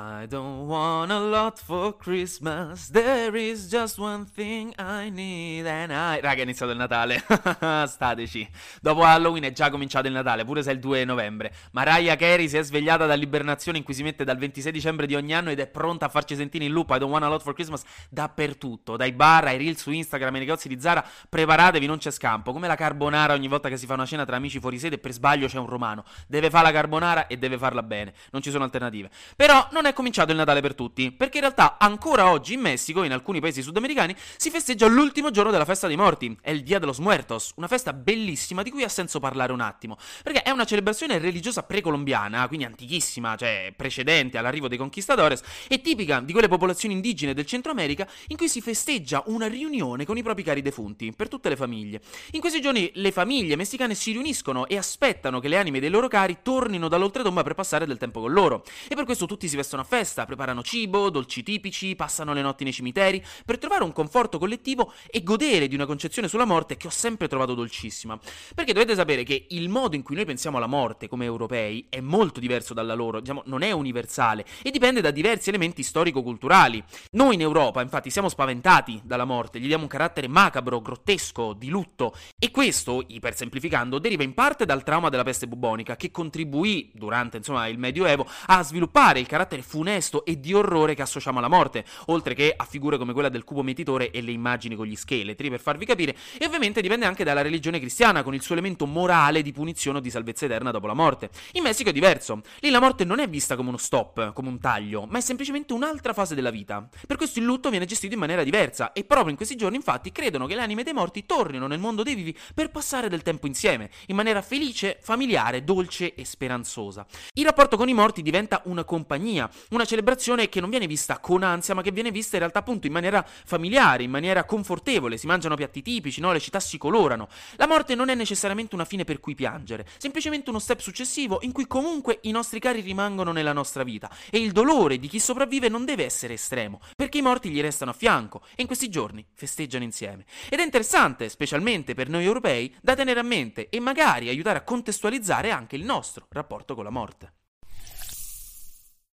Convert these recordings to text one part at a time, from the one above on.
I don't want a lot for Christmas. There is just one thing I need and I. Raga, è iniziato il Natale. Stateci. Dopo Halloween è già cominciato il Natale, pure se è il 2 novembre. Mariah Carey si è svegliata dall'ibernazione in cui si mette dal 26 dicembre di ogni anno ed è pronta a farci sentire in loop I don't want a lot for Christmas dappertutto. Dai bar ai reel su Instagram ai negozi di Zara. Preparatevi, non c'è scampo. Come la carbonara ogni volta che si fa una cena tra amici fuori sede e per sbaglio c'è un romano. Deve fare la carbonara e deve farla bene. Non ci sono alternative. Però non è è cominciato il Natale per tutti, perché in realtà ancora oggi in Messico e in alcuni paesi sudamericani si festeggia l'ultimo giorno della festa dei morti, è il Dia de los Muertos, una festa bellissima di cui ha senso parlare un attimo, perché è una celebrazione religiosa precolombiana, quindi antichissima, cioè precedente all'arrivo dei conquistadores, e tipica di quelle popolazioni indigene del Centro America in cui si festeggia una riunione con i propri cari defunti, per tutte le famiglie. In questi giorni le famiglie messicane si riuniscono e aspettano che le anime dei loro cari tornino dall'oltretomba per passare del tempo con loro, e per questo tutti si vestono a festa, preparano cibo, dolci tipici, passano le notti nei cimiteri, per trovare un conforto collettivo e godere di una concezione sulla morte che ho sempre trovato dolcissima. Perché dovete sapere che il modo in cui noi pensiamo alla morte come europei è molto diverso dalla loro, diciamo, non è universale e dipende da diversi elementi storico-culturali. Noi in Europa, infatti, siamo spaventati dalla morte, gli diamo un carattere macabro, grottesco, di lutto e questo, ipersemplificando, deriva in parte dal trauma della peste bubonica che contribuì durante, insomma, il Medioevo a sviluppare il carattere funesto e di orrore che associamo alla morte, oltre che a figure come quella del cubo mietitore e le immagini con gli scheletri, per farvi capire, e ovviamente dipende anche dalla religione cristiana, con il suo elemento morale di punizione o di salvezza eterna dopo la morte. In Messico è diverso, lì la morte non è vista come uno stop, come un taglio, ma è semplicemente un'altra fase della vita. Per questo il lutto viene gestito in maniera diversa, e proprio in questi giorni infatti credono che le anime dei morti tornino nel mondo dei vivi per passare del tempo insieme, in maniera felice, familiare, dolce e speranzosa. Il rapporto con i morti diventa una compagnia, una celebrazione che non viene vista con ansia, ma che viene vista in realtà appunto in maniera familiare, in maniera confortevole, si mangiano piatti tipici, no? le città si colorano. La morte non è necessariamente una fine per cui piangere, semplicemente uno step successivo in cui comunque i nostri cari rimangono nella nostra vita e il dolore di chi sopravvive non deve essere estremo, perché i morti gli restano a fianco e in questi giorni festeggiano insieme. Ed è interessante, specialmente per noi europei, da tenere a mente e magari aiutare a contestualizzare anche il nostro rapporto con la morte.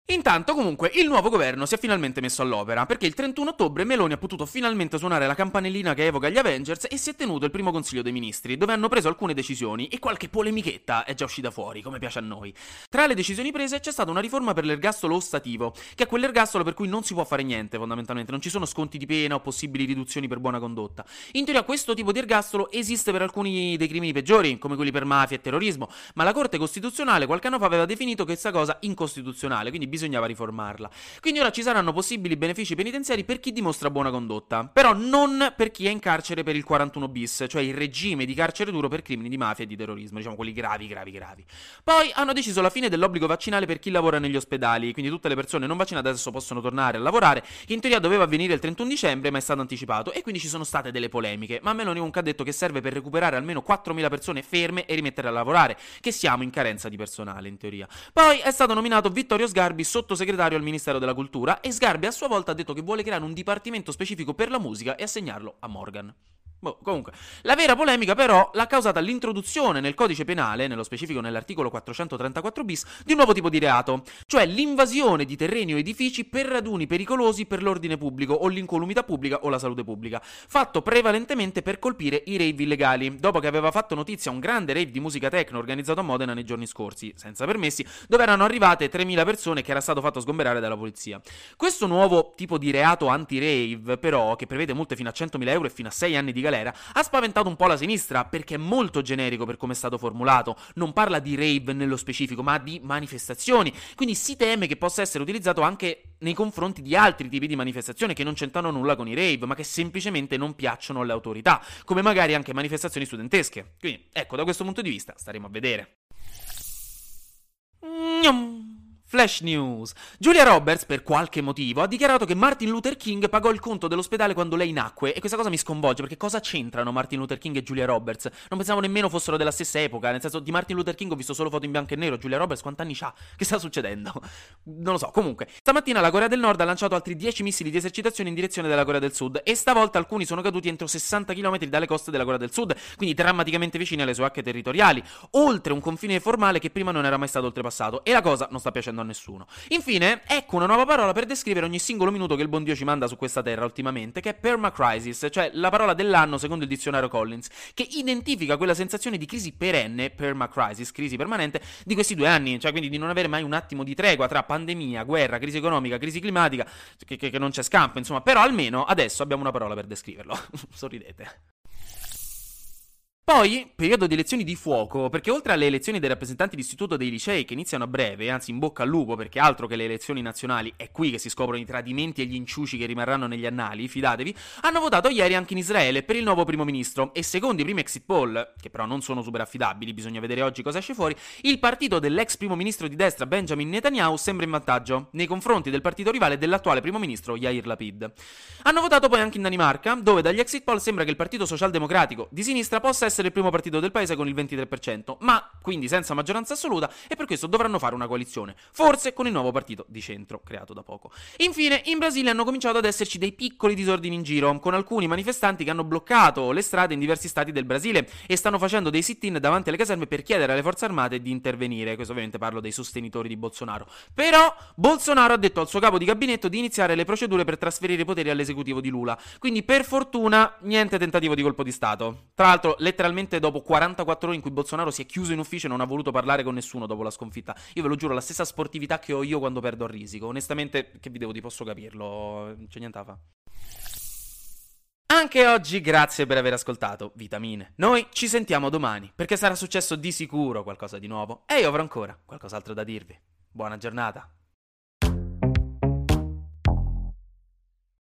Intanto comunque il nuovo governo si è finalmente messo all'opera, perché il 31 ottobre Meloni ha potuto finalmente suonare la campanellina che evoca gli Avengers e si è tenuto il primo consiglio dei ministri, dove hanno preso alcune decisioni e qualche polemichetta è già uscita fuori, come piace a noi. Tra le decisioni prese c'è stata una riforma per l'ergastolo ostativo, che è quell'ergastolo per cui non si può fare niente fondamentalmente, non ci sono sconti di pena o possibili riduzioni per buona condotta. In teoria questo tipo di ergastolo esiste per alcuni dei crimini peggiori, come quelli per mafia e terrorismo, ma la Corte Costituzionale qualche anno fa aveva definito questa cosa incostituzionale, quindi bisognava riformarla. Quindi ora ci saranno possibili benefici penitenziari per chi dimostra buona condotta, però non per chi è in carcere per il 41 bis, cioè il regime di carcere duro per crimini di mafia e di terrorismo, diciamo quelli gravi, gravi, gravi. Poi hanno deciso la fine dell'obbligo vaccinale per chi lavora negli ospedali, quindi tutte le persone non vaccinate adesso possono tornare a lavorare, in teoria doveva avvenire il 31 dicembre, ma è stato anticipato e quindi ci sono state delle polemiche, ma Meloni comunque ha detto che serve per recuperare almeno 4.000 persone ferme e rimettere a lavorare, che siamo in carenza di personale in teoria. Poi è stato nominato Vittorio Sgarbi sottosegretario sottosegretario al Ministero della Cultura e Sgarbi a sua volta ha detto che vuole creare un dipartimento specifico per la musica e assegnarlo a Morgan. Boh, comunque, la vera polemica però l'ha causata l'introduzione nel codice penale, nello specifico nell'articolo 434 bis, di un nuovo tipo di reato, cioè l'invasione di terreni o edifici per raduni pericolosi per l'ordine pubblico o l'incolumità pubblica o la salute pubblica, fatto prevalentemente per colpire i rave illegali, dopo che aveva fatto notizia un grande rave di musica techno organizzato a Modena nei giorni scorsi, senza permessi, dove erano arrivate 3.000 persone che era stato fatto sgomberare dalla polizia. Questo nuovo tipo di reato anti-rave, però, che prevede multe fino a 100.000 euro e fino a 6 anni di galera, galera, ha spaventato un po' la sinistra perché è molto generico per come è stato formulato, non parla di rave nello specifico, ma di manifestazioni, quindi si teme che possa essere utilizzato anche nei confronti di altri tipi di manifestazioni che non c'entrano nulla con i rave, ma che semplicemente non piacciono alle autorità, come magari anche manifestazioni studentesche. Quindi, ecco, da questo punto di vista staremo a vedere. Flash News. Julia Roberts, per qualche motivo, ha dichiarato che Martin Luther King pagò il conto dell'ospedale quando lei nacque e questa cosa mi sconvolge perché cosa c'entrano Martin Luther King e Julia Roberts? Non pensavo nemmeno fossero della stessa epoca, nel senso di Martin Luther King ho visto solo foto in bianco e nero, Julia Roberts quanti anni ha? Che sta succedendo? Non lo so, comunque. Stamattina la Corea del Nord ha lanciato altri 10 missili di esercitazione in direzione della Corea del Sud e stavolta alcuni sono caduti entro 60 km dalle coste della Corea del Sud, quindi drammaticamente vicini alle sue acque territoriali, oltre un confine formale che prima non era mai stato oltrepassato e la cosa non sta piacendo a nessuno. Infine, ecco una nuova parola per descrivere ogni singolo minuto che il buon Dio ci manda su questa terra ultimamente, che è permacrisis, cioè la parola dell'anno secondo il dizionario Collins, che identifica quella sensazione di crisi perenne, permacrisis, crisi permanente, di questi due anni, cioè quindi di non avere mai un attimo di tregua tra pandemia, guerra, crisi economica, crisi climatica, che, che, che non c'è scampo, insomma, però almeno adesso abbiamo una parola per descriverlo. Sorridete. Poi, periodo di elezioni di fuoco, perché oltre alle elezioni dei rappresentanti d'istituto dei licei che iniziano a breve, anzi in bocca al lupo perché altro che le elezioni nazionali, è qui che si scoprono i tradimenti e gli inciuci che rimarranno negli annali, fidatevi, hanno votato ieri anche in Israele per il nuovo primo ministro e secondo i primi exit poll, che però non sono super affidabili, bisogna vedere oggi cosa esce fuori, il partito dell'ex primo ministro di destra Benjamin Netanyahu sembra in vantaggio nei confronti del partito rivale dell'attuale primo ministro Yair Lapid. Hanno votato poi anche in Danimarca, dove dagli exit poll sembra che il partito socialdemocratico di sinistra possa essere essere il primo partito del paese con il 23%, ma quindi senza maggioranza assoluta e per questo dovranno fare una coalizione, forse con il nuovo partito di centro creato da poco. Infine, in Brasile hanno cominciato ad esserci dei piccoli disordini in giro, con alcuni manifestanti che hanno bloccato le strade in diversi stati del Brasile e stanno facendo dei sit-in davanti alle caserme per chiedere alle forze armate di intervenire. Questo ovviamente parlo dei sostenitori di Bolsonaro. Però Bolsonaro ha detto al suo capo di gabinetto di iniziare le procedure per trasferire i poteri all'esecutivo di Lula. Quindi per fortuna niente tentativo di colpo di Stato. Tra l'altro, letteralmente letteralmente dopo 44 ore in cui Bolsonaro si è chiuso in ufficio e non ha voluto parlare con nessuno dopo la sconfitta. Io ve lo giuro, la stessa sportività che ho io quando perdo a risico. Onestamente, che vi devo di posso capirlo, non c'è niente da fare. Anche oggi grazie per aver ascoltato Vitamine. Noi ci sentiamo domani, perché sarà successo di sicuro qualcosa di nuovo e io avrò ancora qualcos'altro da dirvi. Buona giornata.